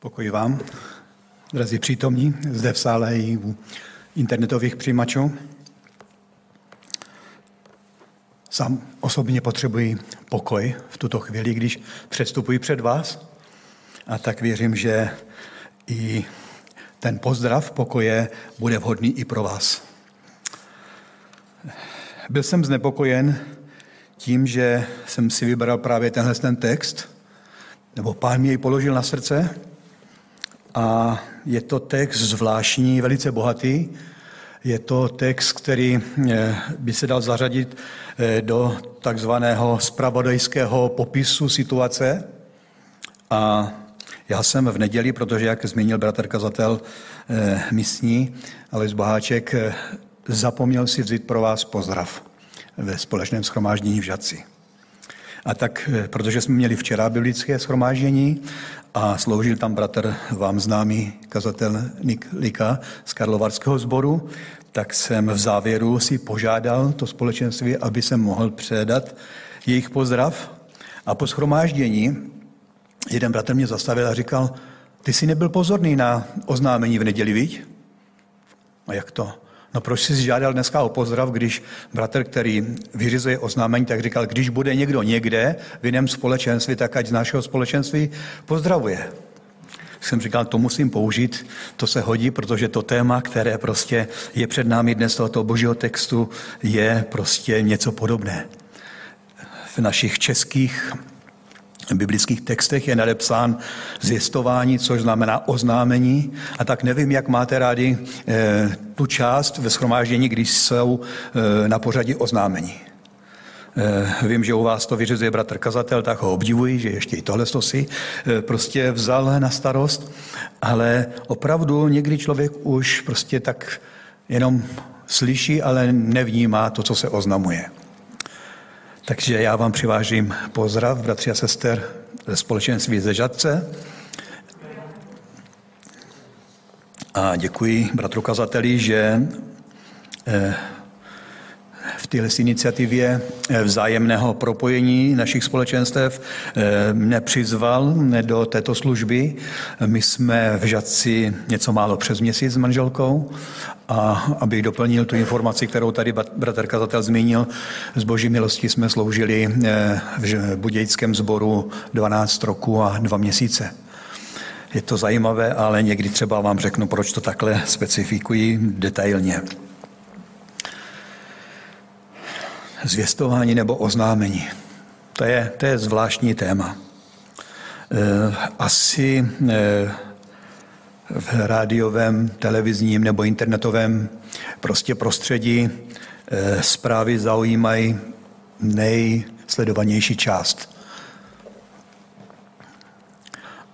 Pokoj vám, drazí přítomní, zde v sále i u internetových přijímačů. Sám osobně potřebuji pokoj v tuto chvíli, když předstupuji před vás. A tak věřím, že i ten pozdrav pokoje bude vhodný i pro vás. Byl jsem znepokojen tím, že jsem si vybral právě tenhle ten text, nebo pán mi jej položil na srdce a je to text zvláštní, velice bohatý. Je to text, který eh, by se dal zařadit eh, do takzvaného spravodajského popisu situace. A já jsem v neděli, protože jak zmínil bratr kazatel eh, místní, ale z Boháček, zapomněl si vzít pro vás pozdrav ve společném schromáždění v Žadci. A tak, protože jsme měli včera biblické schromáždění a sloužil tam bratr vám známý kazatel Nik Lika z Karlovarského sboru, tak jsem v závěru si požádal to společenství, aby se mohl předat jejich pozdrav. A po schromáždění jeden bratr mě zastavil a říkal, ty jsi nebyl pozorný na oznámení v neděli, viď? A jak to? No proč jsi žádal dneska o pozdrav, když bratr, který vyřizuje oznámení, tak říkal, když bude někdo někde v jiném společenství, tak ať z našeho společenství pozdravuje. Jsem říkal, to musím použít, to se hodí, protože to téma, které prostě je před námi dnes tohoto božího textu, je prostě něco podobné. V našich českých biblických textech je nadepsán zjistování, což znamená oznámení. A tak nevím, jak máte rádi eh, tu část ve schromáždění, když jsou eh, na pořadí oznámení. Eh, vím, že u vás to vyřizuje bratr kazatel, tak ho obdivuji, že ještě i tohle to si prostě vzal na starost, ale opravdu někdy člověk už prostě tak jenom slyší, ale nevnímá to, co se oznamuje. Takže já vám přivážím pozdrav, bratři a sester, ze společenství ze Žadce. A děkuji bratru kazateli, že eh, v téhle iniciativě eh, vzájemného propojení našich společenstev eh, mne přizval do této služby. My jsme v Žadci něco málo přes měsíc s manželkou a abych doplnil tu informaci, kterou tady bratr kazatel zmínil, z boží milosti jsme sloužili eh, v budějickém sboru 12 roku a dva měsíce. Je to zajímavé, ale někdy třeba vám řeknu, proč to takhle specifikuji detailně. Zvěstování nebo oznámení. To je, to je zvláštní téma. Eh, asi eh, v rádiovém, televizním nebo internetovém prostě prostředí eh, zprávy zaujímají nejsledovanější část.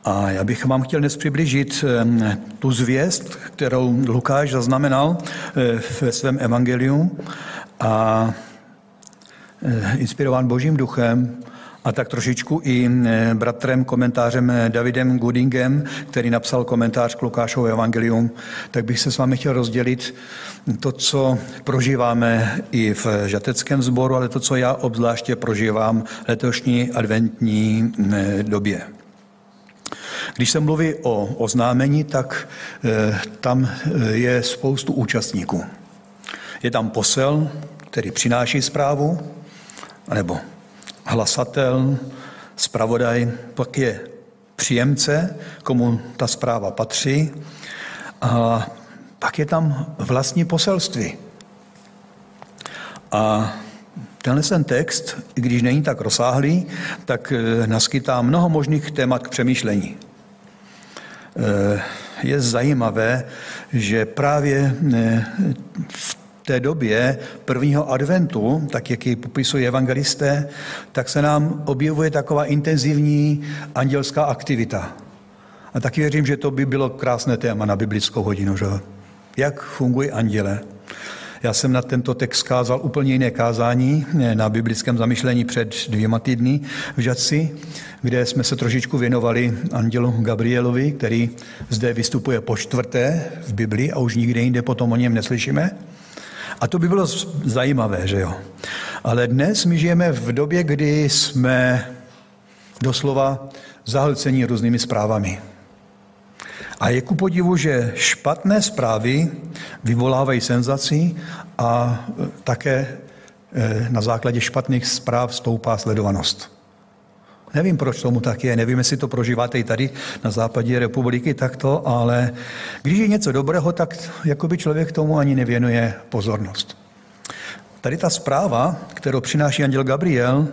A já bych vám chtěl dnes přiblížit tu zvěst, kterou Lukáš zaznamenal ve svém evangeliu a inspirován Božím duchem, a tak trošičku i e, bratrem, komentářem e, Davidem Goodingem, který napsal komentář k Lukášovu evangelium, tak bych se s vámi chtěl rozdělit to, co prožíváme i v žateckém sboru, ale to, co já obzvláště prožívám letošní adventní době. Když se mluví o oznámení, tak tam je spoustu účastníků. Je tam posel, který přináší zprávu, nebo hlasatel, zpravodaj, pak je příjemce, komu ta zpráva patří, a pak je tam vlastní poselství. A tenhle ten text, i když není tak rozsáhlý, tak eh, naskytá mnoho možných témat k přemýšlení. Eh, je zajímavé, že právě v té době prvního adventu, tak jak ji popisují evangelisté, tak se nám objevuje taková intenzivní andělská aktivita. A taky věřím, že to by bylo krásné téma na biblickou hodinu, že? Jak fungují anděle? Já jsem na tento text kázal úplně jiné kázání na biblickém zamyšlení před dvěma týdny v Žadci, kde jsme se trošičku věnovali andělu Gabrielovi, který zde vystupuje po čtvrté v Biblii a už nikde jinde potom o něm neslyšíme. A to by bylo zajímavé, že jo. Ale dnes my žijeme v době, kdy jsme doslova zahlcení různými zprávami. A je ku podivu, že špatné zprávy vyvolávají senzaci a také na základě špatných zpráv stoupá sledovanost. Nevím, proč tomu tak je, nevím, jestli to prožíváte i tady na západě republiky takto, ale když je něco dobrého, tak jakoby člověk tomu ani nevěnuje pozornost. Tady ta zpráva, kterou přináší anděl Gabriel,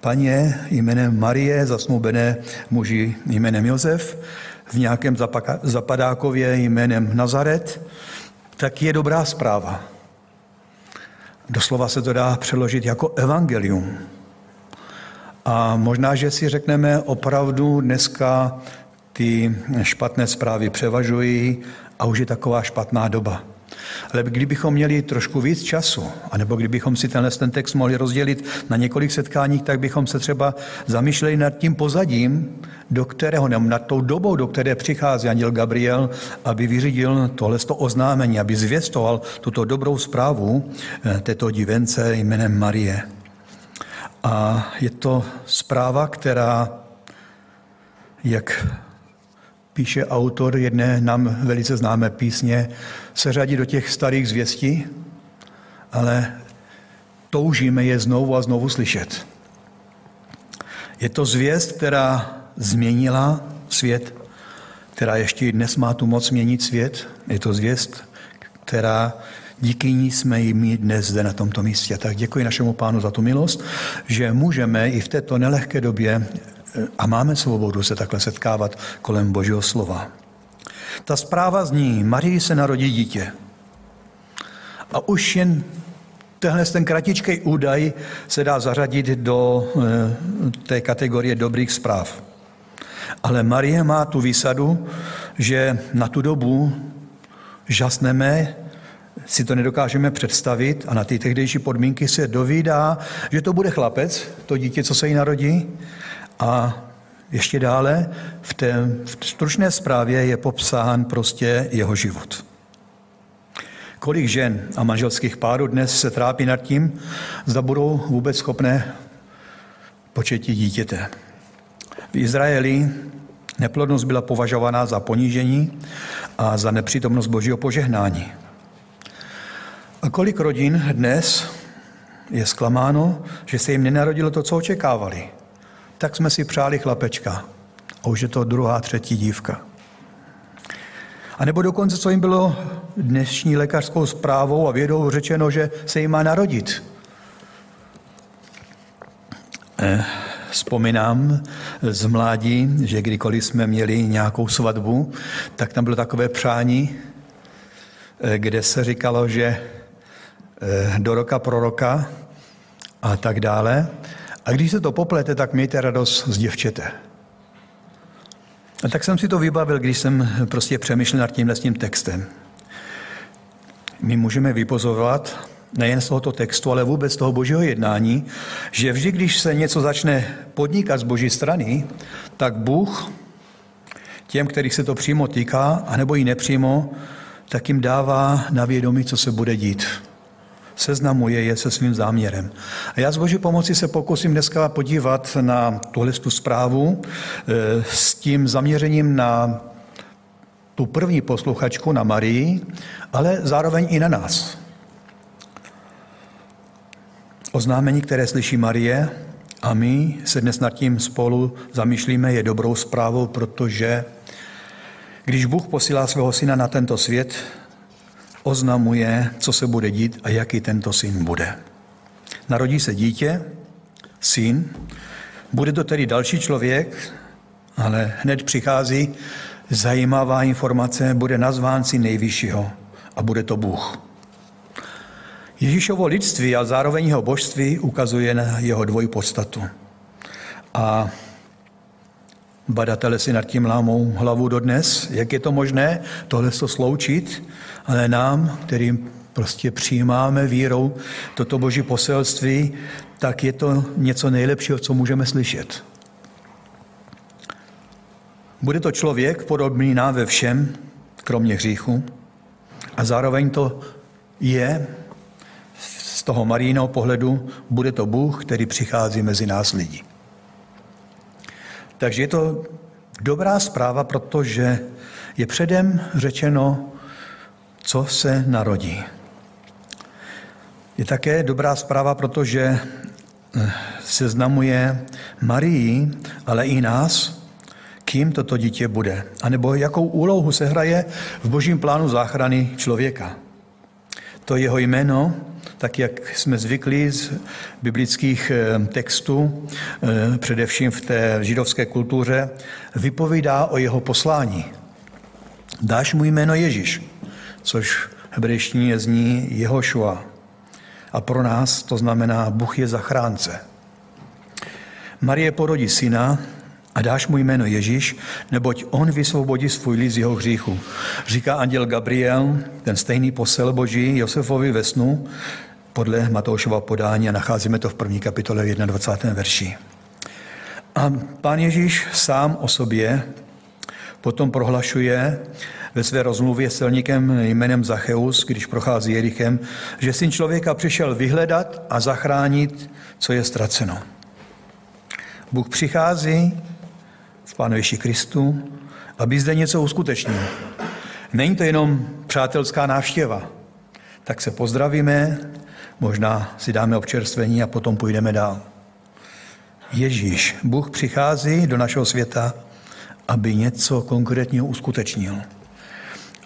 paně jménem Marie, zasnoubené muži jménem Josef, v nějakém zapadákově jménem Nazaret, tak je dobrá zpráva. Doslova se to dá přeložit jako evangelium. A možná, že si řekneme, opravdu dneska ty špatné zprávy převažují a už je taková špatná doba. Ale kdybychom měli trošku víc času, anebo kdybychom si tenhle ten text mohli rozdělit na několik setkání, tak bychom se třeba zamýšleli nad tím pozadím, do kterého, nebo nad tou dobou, do které přichází anděl Gabriel, aby vyřídil tohle oznámení, aby zvěstoval tuto dobrou zprávu eh, této divence jménem Marie. A je to zpráva, která, jak píše autor jedné nám velice známé písně, se řadí do těch starých zvěstí, ale toužíme je znovu a znovu slyšet. Je to zvěst, která změnila svět, která ještě dnes má tu moc měnit svět. Je to zvěst, která díky ní jsme ji mít dnes zde na tomto místě. Tak děkuji našemu pánu za tu milost, že můžeme i v této nelehké době a máme svobodu se takhle setkávat kolem Božího slova. Ta zpráva zní, Marii se narodí dítě. A už jen tenhle ten kratičký údaj se dá zařadit do eh, té kategorie dobrých zpráv. Ale Marie má tu výsadu, že na tu dobu žasneme, si to nedokážeme představit a na ty tehdejší podmínky se dovídá, že to bude chlapec, to dítě, co se jí narodí, a ještě dále v té v stručné zprávě je popsán prostě jeho život. Kolik žen a manželských párů dnes se trápí nad tím, zda budou vůbec schopné početí dítěte. V Izraeli neplodnost byla považována za ponížení a za nepřítomnost božího požehnání. A kolik rodin dnes je zklamáno, že se jim nenarodilo to, co očekávali tak jsme si přáli chlapečka. A už je to druhá, třetí dívka. A nebo dokonce, co jim bylo dnešní lékařskou zprávou a vědou řečeno, že se jim má narodit. Eh, vzpomínám z mládí, že kdykoliv jsme měli nějakou svatbu, tak tam bylo takové přání, eh, kde se říkalo, že do roka pro roka a tak dále. A když se to poplete, tak mějte radost z děvčete. A tak jsem si to vybavil, když jsem prostě přemýšlel nad tímhle tím textem. My můžeme vypozorovat nejen z tohoto textu, ale vůbec z toho božího jednání, že vždy, když se něco začne podnikat z boží strany, tak Bůh těm, kterých se to přímo týká, anebo i nepřímo, tak jim dává na vědomí, co se bude dít seznamuje je se svým záměrem. A já z Boží pomoci se pokusím dneska podívat na tuhle zprávu eh, s tím zaměřením na tu první posluchačku, na Marii, ale zároveň i na nás. Oznámení, které slyší Marie, a my se dnes nad tím spolu zamýšlíme, je dobrou zprávou, protože když Bůh posílá svého syna na tento svět, oznamuje, co se bude dít a jaký tento syn bude. Narodí se dítě, syn, bude to tedy další člověk, ale hned přichází zajímavá informace, bude nazván syn nejvyššího a bude to Bůh. Ježíšovo lidství a zároveň jeho božství ukazuje na jeho dvojí podstatu. A Badatele si nad tím lámou hlavu dodnes, jak je to možné tohle to sloučit, ale nám, kterým prostě přijímáme vírou toto boží poselství, tak je to něco nejlepšího, co můžeme slyšet. Bude to člověk podobný nám ve všem, kromě hříchu, a zároveň to je z toho marijného pohledu, bude to Bůh, který přichází mezi nás lidi. Takže je to Dobrá zpráva, protože je předem řečeno, co se narodí. Je také dobrá zpráva, protože eh, seznamuje Marii, ale i nás, kým toto dítě bude, anebo jakou úlohu se hraje v božím plánu záchrany člověka. To jeho jméno, tak jak jsme zvyklí z biblických eh, textů, eh, především v té židovské kultuře, vypovídá o jeho poslání. Dáš mu jméno Ježíš, což v hebrejštině zní Jehošua. A pro nás to znamená Bůh je zachránce. Marie porodí syna a dáš mu jméno Ježíš, neboť on vysvobodí svůj lid z jeho hříchu. Říká anděl Gabriel, ten stejný posel boží Josefovi ve snu, podle Matoušova podání a nacházíme to v první kapitole 21. verši. A pán Ježíš sám o sobě potom prohlašuje ve své rozmluvě s celníkem jménem Zacheus, když prochází Jerichem, že syn člověka přišel vyhledat a zachránit, co je ztraceno. Bůh přichází v Pánu Ježíši Kristu, aby zde něco uskutečnil. Není to jenom přátelská návštěva. Tak se pozdravíme, možná si dáme občerstvení a potom půjdeme dál. Ježíš, Bůh přichází do našeho světa, aby něco konkrétního uskutečnil.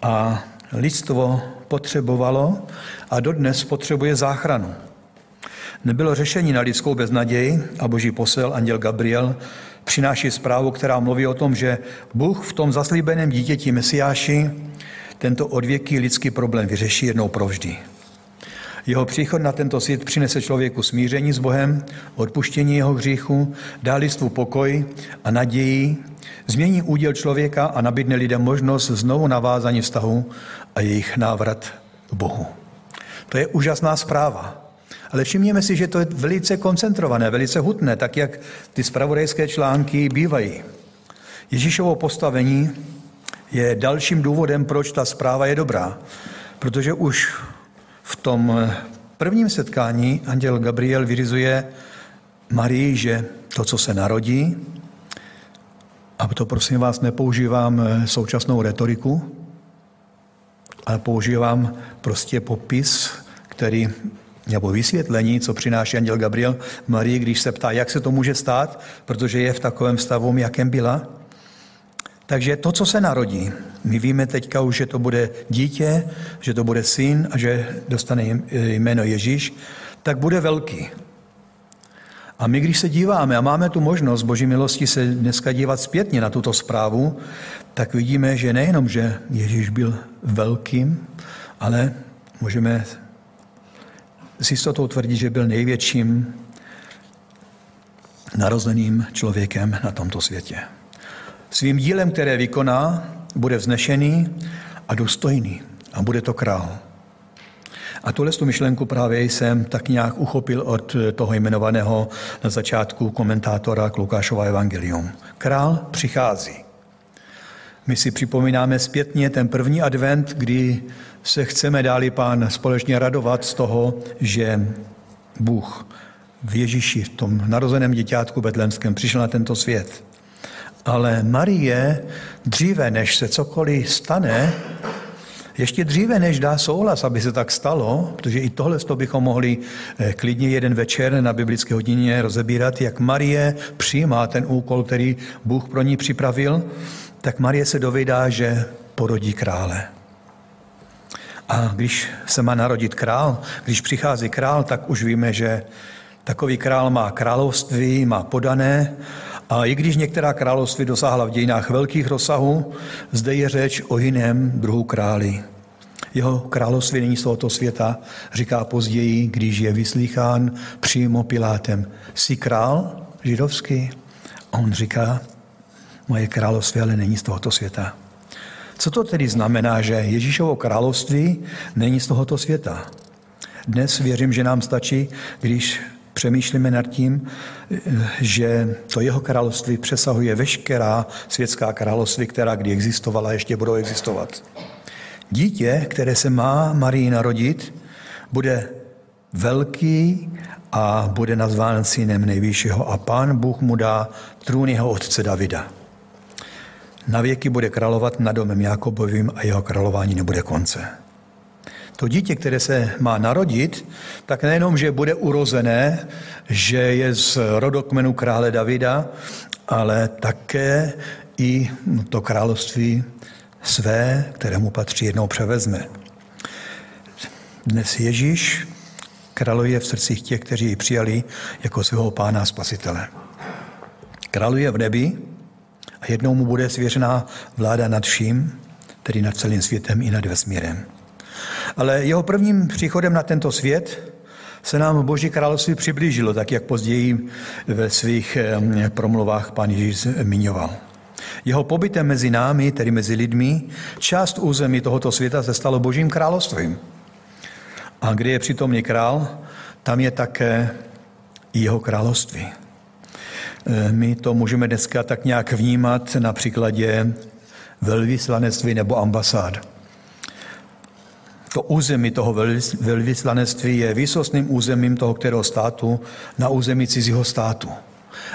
A lidstvo potřebovalo a dodnes potřebuje záchranu. Nebylo řešení na lidskou beznaději a boží posel, anděl Gabriel, přináší zprávu, která mluví o tom, že Bůh v tom zaslíbeném dítěti Mesiáši tento odvěký lidský problém vyřeší jednou provždy. Jeho příchod na tento svět přinese člověku smíření s Bohem, odpuštění jeho hříchu, dá lidstvu pokoj a naději, změní úděl člověka a nabídne lidem možnost znovu navázání vztahu a jejich návrat k Bohu. To je úžasná zpráva. Ale všimněme si, že to je velice koncentrované, velice hutné, tak jak ty spravodajské články bývají. Ježíšovo postavení je dalším důvodem, proč ta zpráva je dobrá. Protože už v tom prvním setkání anděl Gabriel vyrizuje Marii, že to, co se narodí, a to prosím vás nepoužívám současnou retoriku, ale používám prostě popis, který nebo vysvětlení, co přináší anděl Gabriel Marii, když se ptá, jak se to může stát, protože je v takovém stavu, jakém byla. Takže to, co se narodí, my víme teďka už, že to bude dítě, že to bude syn a že dostane jméno Ježíš, tak bude velký. A my, když se díváme a máme tu možnost Boží milosti se dneska dívat zpětně na tuto zprávu, tak vidíme, že nejenom, že Ježíš byl velkým, ale můžeme s jistotou tvrdí, že byl největším narozeným člověkem na tomto světě. Svým dílem, které vykoná, bude vznešený a důstojný a bude to král. A tuhle tu myšlenku právě jsem tak nějak uchopil od toho jmenovaného na začátku komentátora k Lukášova evangelium. Král přichází. My si připomínáme zpětně ten první advent, kdy se chceme dáli pán společně radovat z toho, že Bůh v Ježíši, v tom narozeném děťátku betlemském, přišel na tento svět. Ale Marie dříve, než se cokoliv stane, ještě dříve, než dá souhlas, aby se tak stalo, protože i tohle to bychom mohli eh, klidně jeden večer na biblické hodině rozebírat, jak Marie přijímá ten úkol, který Bůh pro ní připravil, tak Marie se dovídá, že porodí krále. A když se má narodit král, když přichází král, tak už víme, že takový král má království, má podané a i když některá království dosáhla v dějinách velkých rozsahů, zde je řeč o jiném druhu králi. Jeho království není z tohoto světa, říká později, když je vyslýchán přímo Pilátem. Jsi král židovský? A on říká, moje království ale není z tohoto světa. Co to tedy znamená, že Ježíšovo království není z tohoto světa? Dnes věřím, že nám stačí, když přemýšlíme nad tím, že to jeho království přesahuje veškerá světská království, která kdy existovala a ještě budou existovat. Dítě, které se má Marii narodit, bude velký a bude nazván synem nejvyššího a pán Bůh mu dá trůn jeho otce Davida. Na věky bude královat nad domem Jakobovým a jeho králování nebude konce. To dítě, které se má narodit, tak nejenom, že bude urozené, že je z rodokmenu krále Davida, ale také i to království své, kterému patří, jednou převezme. Dnes Ježíš králuje v srdcích těch, kteří ji přijali jako svého pána a spasitele. Králuje v nebi a jednou mu bude svěřená vláda nad vším, tedy nad celým světem i nad vesmírem. Ale jeho prvním příchodem na tento svět se nám Boží království přiblížilo, tak jak později ve svých promluvách pán Ježíš zmiňoval. Jeho pobytem mezi námi, tedy mezi lidmi, část území tohoto světa se stalo Božím královstvím. A kde je přítomný král, tam je také jeho království. E, my to můžeme dneska tak nějak vnímat na příkladě velvyslanectví nebo ambasád. To území toho velvyslanectví je výsostným územím toho kterého státu na území cizího státu.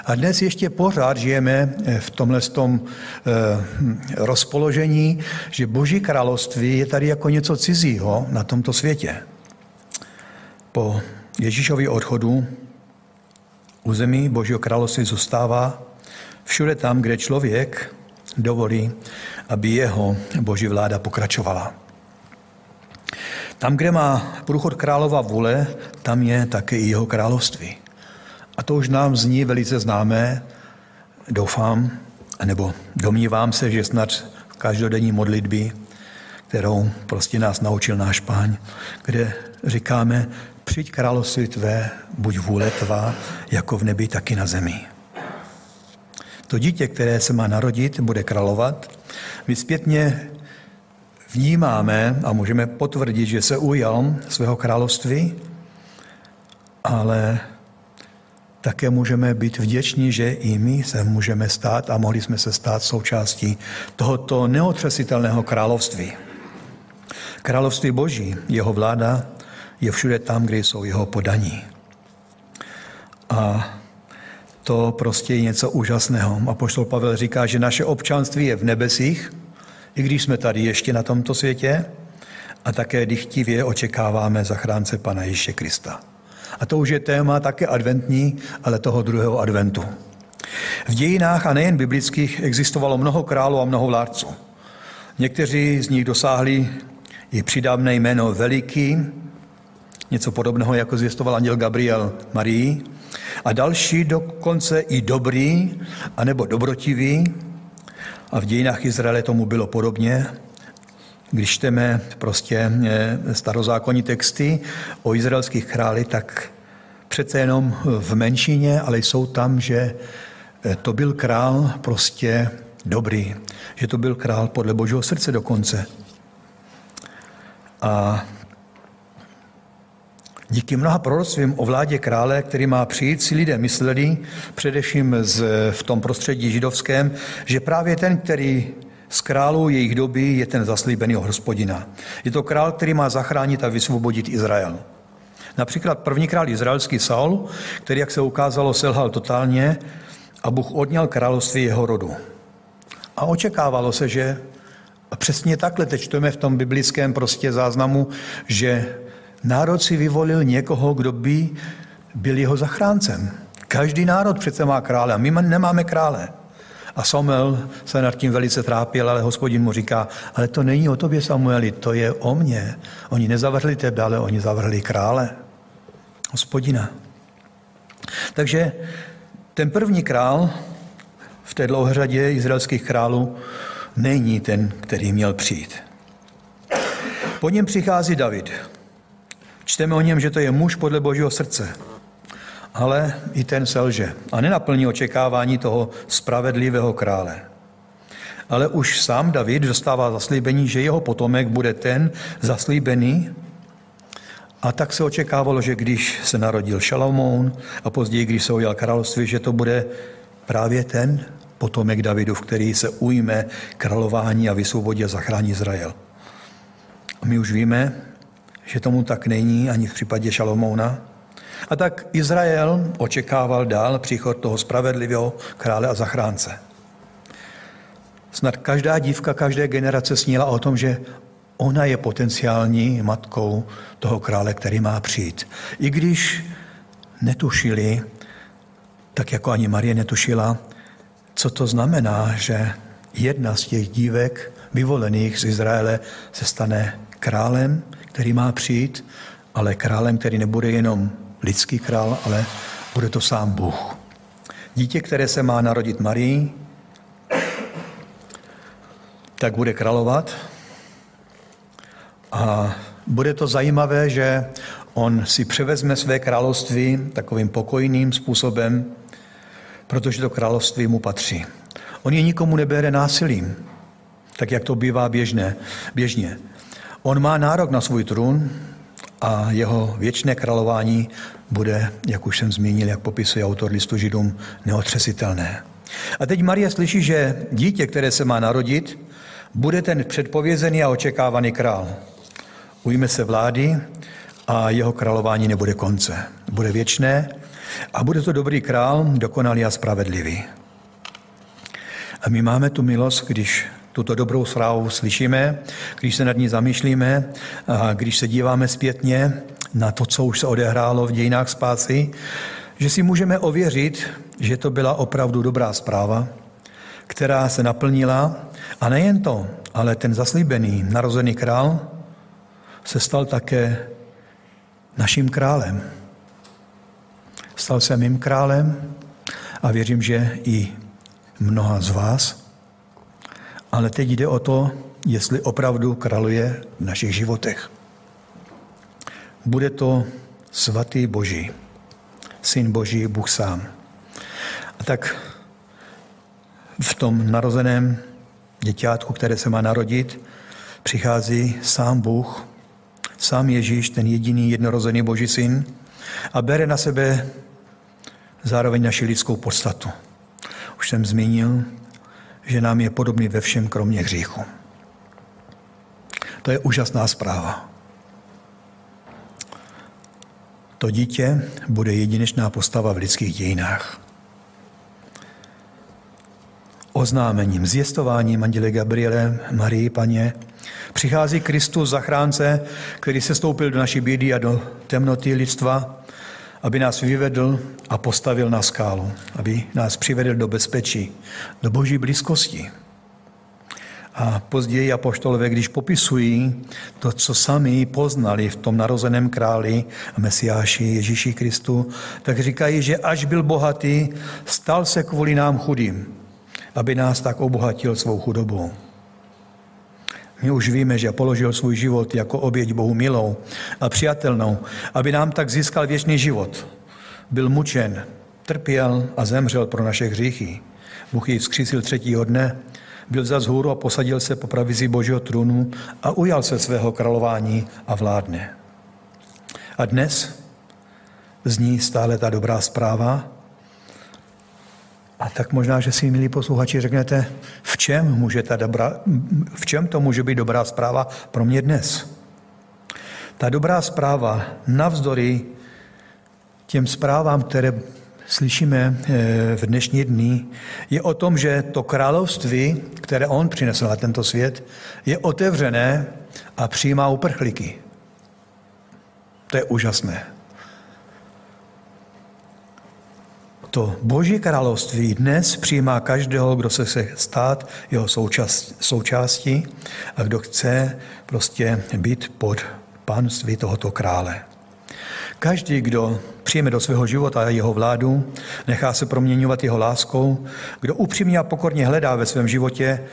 A dnes ještě pořád žijeme eh, v tomhle tom eh, rozpoložení, že Boží království je tady jako něco cizího na tomto světě. Po Ježíšovi odchodu území Božího království zůstává všude tam, kde člověk dovolí, aby jeho Boží vláda pokračovala. Tam, kde má průchod králova vůle, tam je také i jeho království. A to už nám zní velice známé, doufám, nebo domnívám se, že snad v každodenní modlitby, kterou prostě nás naučil náš pán, kde říkáme, přijď království tvé, buď vůle tvá, jako v nebi, tak i na zemi. To dítě, které se má narodit, bude královat. My zpětně vnímáme a můžeme potvrdit, že se ujal svého království, ale také můžeme být vděční, že i my se můžeme stát a mohli jsme se stát součástí tohoto neotřesitelného království. Království Boží, jeho vláda, je všude tam, kde jsou jeho podaní. A to prostě je něco úžasného. A poštol Pavel říká, že naše občanství je v nebesích, i když jsme tady ještě na tomto světě, a také dychtivě očekáváme zachránce Pana Ježíše Krista. A to už je téma také adventní, ale toho druhého adventu. V dějinách a nejen biblických existovalo mnoho králů a mnoho vládců. Někteří z nich dosáhli i přidávné jméno Veliký, něco podobného, jako zvěstoval anděl Gabriel Marii, a další dokonce i dobrý, anebo dobrotivý, a v dějinách Izraele tomu bylo podobně. Když čteme prostě eh, starozákonní texty o izraelských králi, tak přece jenom v menšině, ale jsou tam, že eh, to byl král prostě dobrý, že to byl král podle božího srdce dokonce. A Díky mnoha proroctvím o vládě krále, který má přijít, si lidé mysleli, především z, v tom prostředí židovském, že právě ten, který z králů jejich doby je ten zaslíbený hospodina. Je to král, který má zachránit a vysvobodit Izrael. Například první král izraelský Saul, který, jak se ukázalo, selhal totálně a Bůh odněl království jeho rodu. A očekávalo se, že a přesně takhle teď čteme v tom biblickém prostě záznamu, že Národ si vyvolil někoho, kdo by byl jeho zachráncem. Každý národ přece má krále a my nemáme krále. A Samuel se nad tím velice trápil, ale hospodin mu říká, ale to není o tobě, Samueli, to je o mně. Oni nezavrhli tebe, ale oni zavrhli krále. Hospodina. Takže ten první král v té dlouhé řadě izraelských králů není ten, který měl přijít. Po něm přichází David. Čteme o něm, že to je muž podle božího srdce. Ale i ten selže a nenaplní očekávání toho spravedlivého krále. Ale už sám David dostává zaslíbení, že jeho potomek bude ten zaslíbený, a tak se očekávalo, že když se narodil Šalamoun a později, když se ujal království, že to bude právě ten potomek Davidův, který se ujme králování a vysvobodí a zachrání Izrael. A my už víme, že tomu tak není ani v případě Šalomouna. A tak Izrael očekával dál příchod toho spravedlivého krále a zachránce. Snad každá dívka každé generace sníla o tom, že ona je potenciální matkou toho krále, který má přijít. I když netušili, tak jako ani Marie netušila, co to znamená, že jedna z těch dívek vyvolených z Izraele se stane králem, který má přijít, ale králem, který nebude jenom lidský král, ale bude to sám Bůh. Dítě, které se má narodit Marii, tak bude královat. A bude to zajímavé, že on si převezme své království takovým pokojným způsobem, protože to království mu patří. On je nikomu nebere násilím, tak jak to bývá běžné, běžně. On má nárok na svůj trůn a jeho věčné králování bude, jak už jsem zmínil, jak popisuje autor listu Židům, neotřesitelné. A teď Marie slyší, že dítě, které se má narodit, bude ten předpovězený a očekávaný král. Ujme se vlády a jeho králování nebude konce. Bude věčné a bude to dobrý král, dokonalý a spravedlivý. A my máme tu milost, když tuto dobrou zprávu slyšíme, když se nad ní zamýšlíme, když se díváme zpětně na to, co už se odehrálo v dějinách spásy, že si můžeme ověřit, že to byla opravdu dobrá zpráva, která se naplnila a nejen to, ale ten zaslíbený narozený král se stal také naším králem. Stal se mým králem a věřím, že i mnoha z vás. Ale teď jde o to, jestli opravdu králuje v našich životech. Bude to svatý Boží, syn Boží, Bůh sám. A tak v tom narozeném děťátku, které se má narodit, přichází sám Bůh, sám Ježíš, ten jediný jednorozený Boží syn, a bere na sebe zároveň naši lidskou podstatu. Už jsem zmínil, že nám je podobný ve všem, kromě hříchu. To je úžasná zpráva. To dítě bude jedinečná postava v lidských dějinách. Oznámením, zjistováním Anděle Gabriele, Marii, Paně, přichází Kristus, zachránce, který se stoupil do naší bídy a do temnoty lidstva, aby nás vyvedl a postavil na skálu, aby nás přivedl do bezpečí, do boží blízkosti. A později apoštolové, když popisují to, co sami poznali v tom narozeném králi a mesiáši Ježíši Kristu, tak říkají, že až byl bohatý, stal se kvůli nám chudým, aby nás tak obohatil svou chudobou. My už víme, že položil svůj život jako oběť Bohu milou a přijatelnou, aby nám tak získal věčný život. Byl mučen, trpěl a zemřel pro naše hříchy. Bůh jej vzkřísil třetího dne, byl za hůru a posadil se po pravici Božího trůnu a ujal se svého králování a vládne. A dnes zní stále ta dobrá zpráva, a tak možná, že si, milí posluchači, řeknete, v čem, může ta dobrá, v čem to může být dobrá zpráva pro mě dnes? Ta dobrá zpráva navzdory těm zprávám, které slyšíme eh, v dnešní dny, je o tom, že to království, které on přinesl na tento svět, je otevřené a přijímá uprchlíky. To je úžasné. To Boží království dnes přijímá každého, kdo se chce stát jeho součást, součástí a kdo chce prostě být pod panství tohoto krále. Každý, kdo přijme do svého života jeho vládu, nechá se proměňovat jeho láskou, kdo upřímně a pokorně hledá ve svém životě,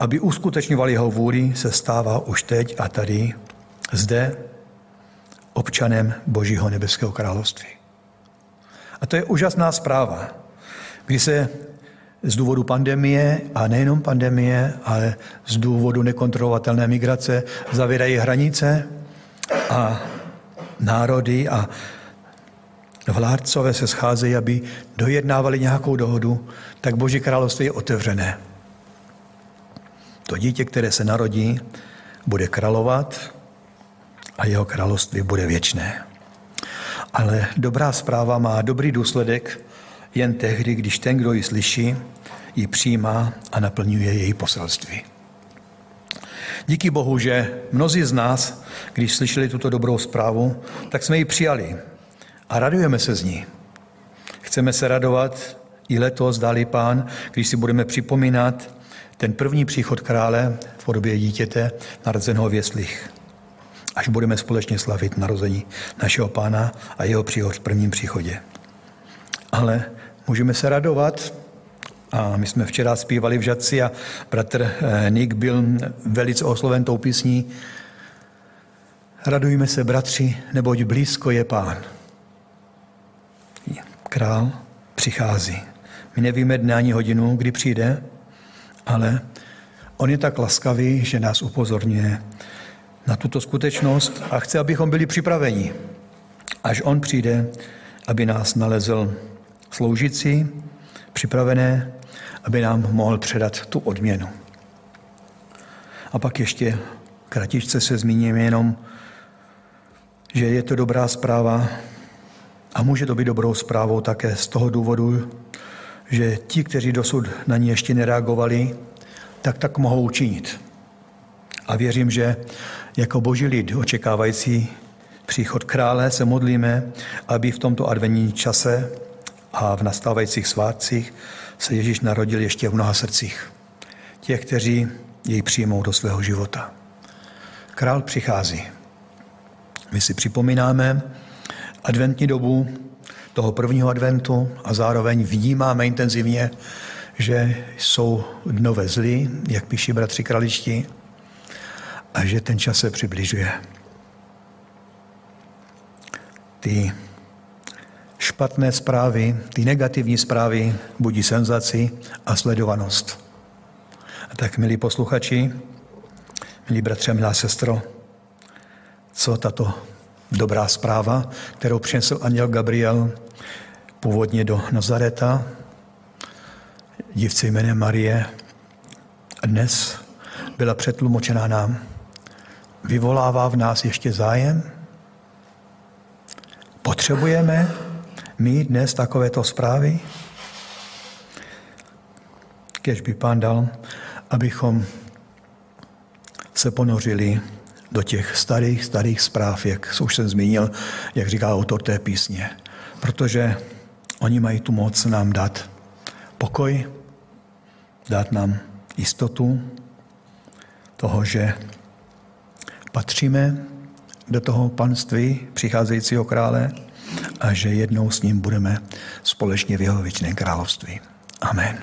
aby uskutečňoval jeho vůli, se stává už teď a tady, zde, občanem Božího nebeského království. A to je úžasná zpráva, kdy se z důvodu pandemie, a nejenom pandemie, ale z důvodu nekontrolovatelné migrace zavírají hranice a národy a vládcové se scházejí, aby dojednávali nějakou dohodu, tak Boží království je otevřené. To dítě, které se narodí, bude královat a jeho království bude věčné. Ale dobrá zpráva má dobrý důsledek jen tehdy, když ten, kdo ji slyší, ji přijímá a naplňuje její poselství. Díky Bohu, že mnozí z nás, když slyšeli tuto dobrou zprávu, tak jsme ji přijali a radujeme se z ní. Chceme se radovat i letos, dáli pán, když si budeme připomínat ten první příchod krále v podobě dítěte narozeného v jeslích. Až budeme společně slavit narození našeho pána a jeho příchod v prvním příchodě. Ale můžeme se radovat, a my jsme včera zpívali v Žadci a bratr eh, Nick byl velice osloven tou písní. Radujme se, bratři, neboť blízko je pán. Král přichází. My nevíme dne ani hodinu, kdy přijde, ale on je tak laskavý, že nás upozorňuje na tuto skutečnost a chce, abychom byli připraveni, až on přijde, aby nás nalezl sloužící, připravené, aby nám mohl předat tu odměnu. A pak ještě kratičce se zmíním jenom, že je to dobrá zpráva a může to být dobrou zprávou také z toho důvodu, že ti, kteří dosud na ní ještě nereagovali, tak tak mohou učinit. A věřím, že jako boží lid očekávající příchod krále se modlíme, aby v tomto adventním čase a v nastávajících svátcích se Ježíš narodil ještě v mnoha srdcích. Těch, kteří jej přijmou do svého života. Král přichází. My si připomínáme adventní dobu toho prvního adventu a zároveň vnímáme intenzivně, že jsou dnové zlí, jak píší bratři kraličtí, a že ten čas se přibližuje. Ty špatné zprávy, ty negativní zprávy budí senzaci a sledovanost. A tak, milí posluchači, milí bratře, milá sestro, co tato dobrá zpráva, kterou přinesl anděl Gabriel původně do Nazareta, dívce jménem Marie, dnes byla přetlumočená nám. Vyvolává v nás ještě zájem? Potřebujeme mít dnes takovéto zprávy? Kež by pán dal, abychom se ponořili do těch starých, starých zpráv, jak už jsem zmínil, jak říká autor té písně. Protože oni mají tu moc nám dát pokoj, dát nám jistotu toho, že patříme do toho panství přicházejícího krále a že jednou s ním budeme společně v jeho věčném království. Amen.